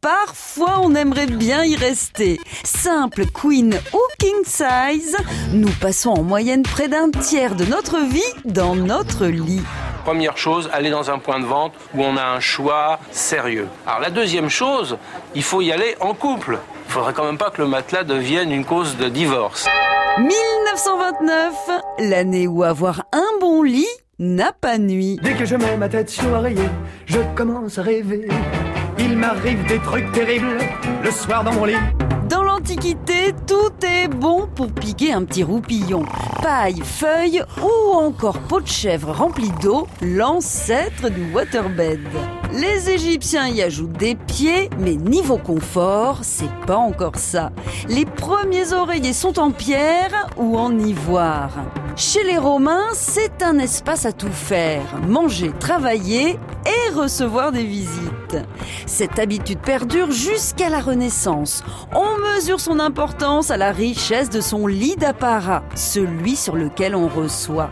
Parfois, on aimerait bien y rester. Simple queen ou king size, nous passons en moyenne près d'un tiers de notre vie dans notre lit. Première chose, aller dans un point de vente où on a un choix sérieux. Alors la deuxième chose, il faut y aller en couple. Il faudrait quand même pas que le matelas devienne une cause de divorce. 1929, l'année où avoir un bon lit n'a pas nuit. Dès que je mets ma tête sur l'oreiller, je commence à rêver. Il m'arrive des trucs terribles le soir dans mon lit. Dans l'Antiquité, tout est bon pour piquer un petit roupillon. Paille, feuilles ou encore peau de chèvre remplie d'eau, l'ancêtre du waterbed. Les Égyptiens y ajoutent des pieds, mais niveau confort, c'est pas encore ça. Les premiers oreillers sont en pierre ou en ivoire. Chez les Romains, c'est un espace à tout faire, manger, travailler et recevoir des visites. Cette habitude perdure jusqu'à la Renaissance. On mesure son importance à la richesse de son lit d'apparat, celui sur lequel on reçoit.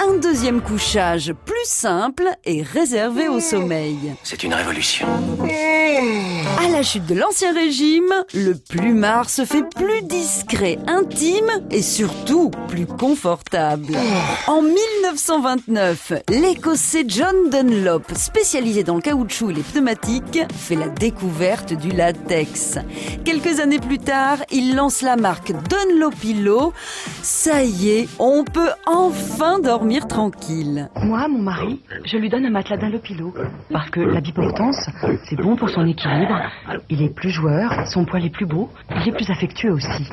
Un deuxième couchage plus simple est réservé au sommeil. C'est une révolution. À la chute de l'Ancien Régime, le plumard se fait plus discret, intime et surtout plus confortable. En 1929, l'Écossais John Dunlop, spécialisé dans le caoutchouc et les pneumatiques, fait la découverte du latex. Quelques années plus tard, il lance la marque Dunlopillo. Ça y est, on peut enfin dormir tranquille. Moi, mon mari, je lui donne un matelas Dunlopillo parce que la biportance, c'est bon pour son équilibre. Il est plus joueur, son poil est plus beau, il est plus affectueux aussi.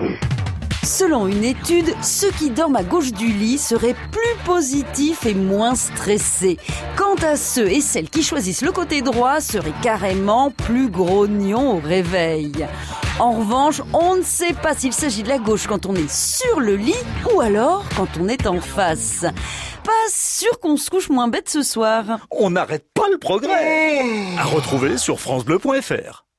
Selon une étude, ceux qui dorment à gauche du lit seraient plus positifs et moins stressés. Quant à ceux et celles qui choisissent le côté droit, seraient carrément plus grognons au réveil. En revanche, on ne sait pas s'il s'agit de la gauche quand on est sur le lit ou alors quand on est en face. Pas sûr qu'on se couche moins bête ce soir. On n'arrête pas le progrès. À retrouver sur francebleu.fr.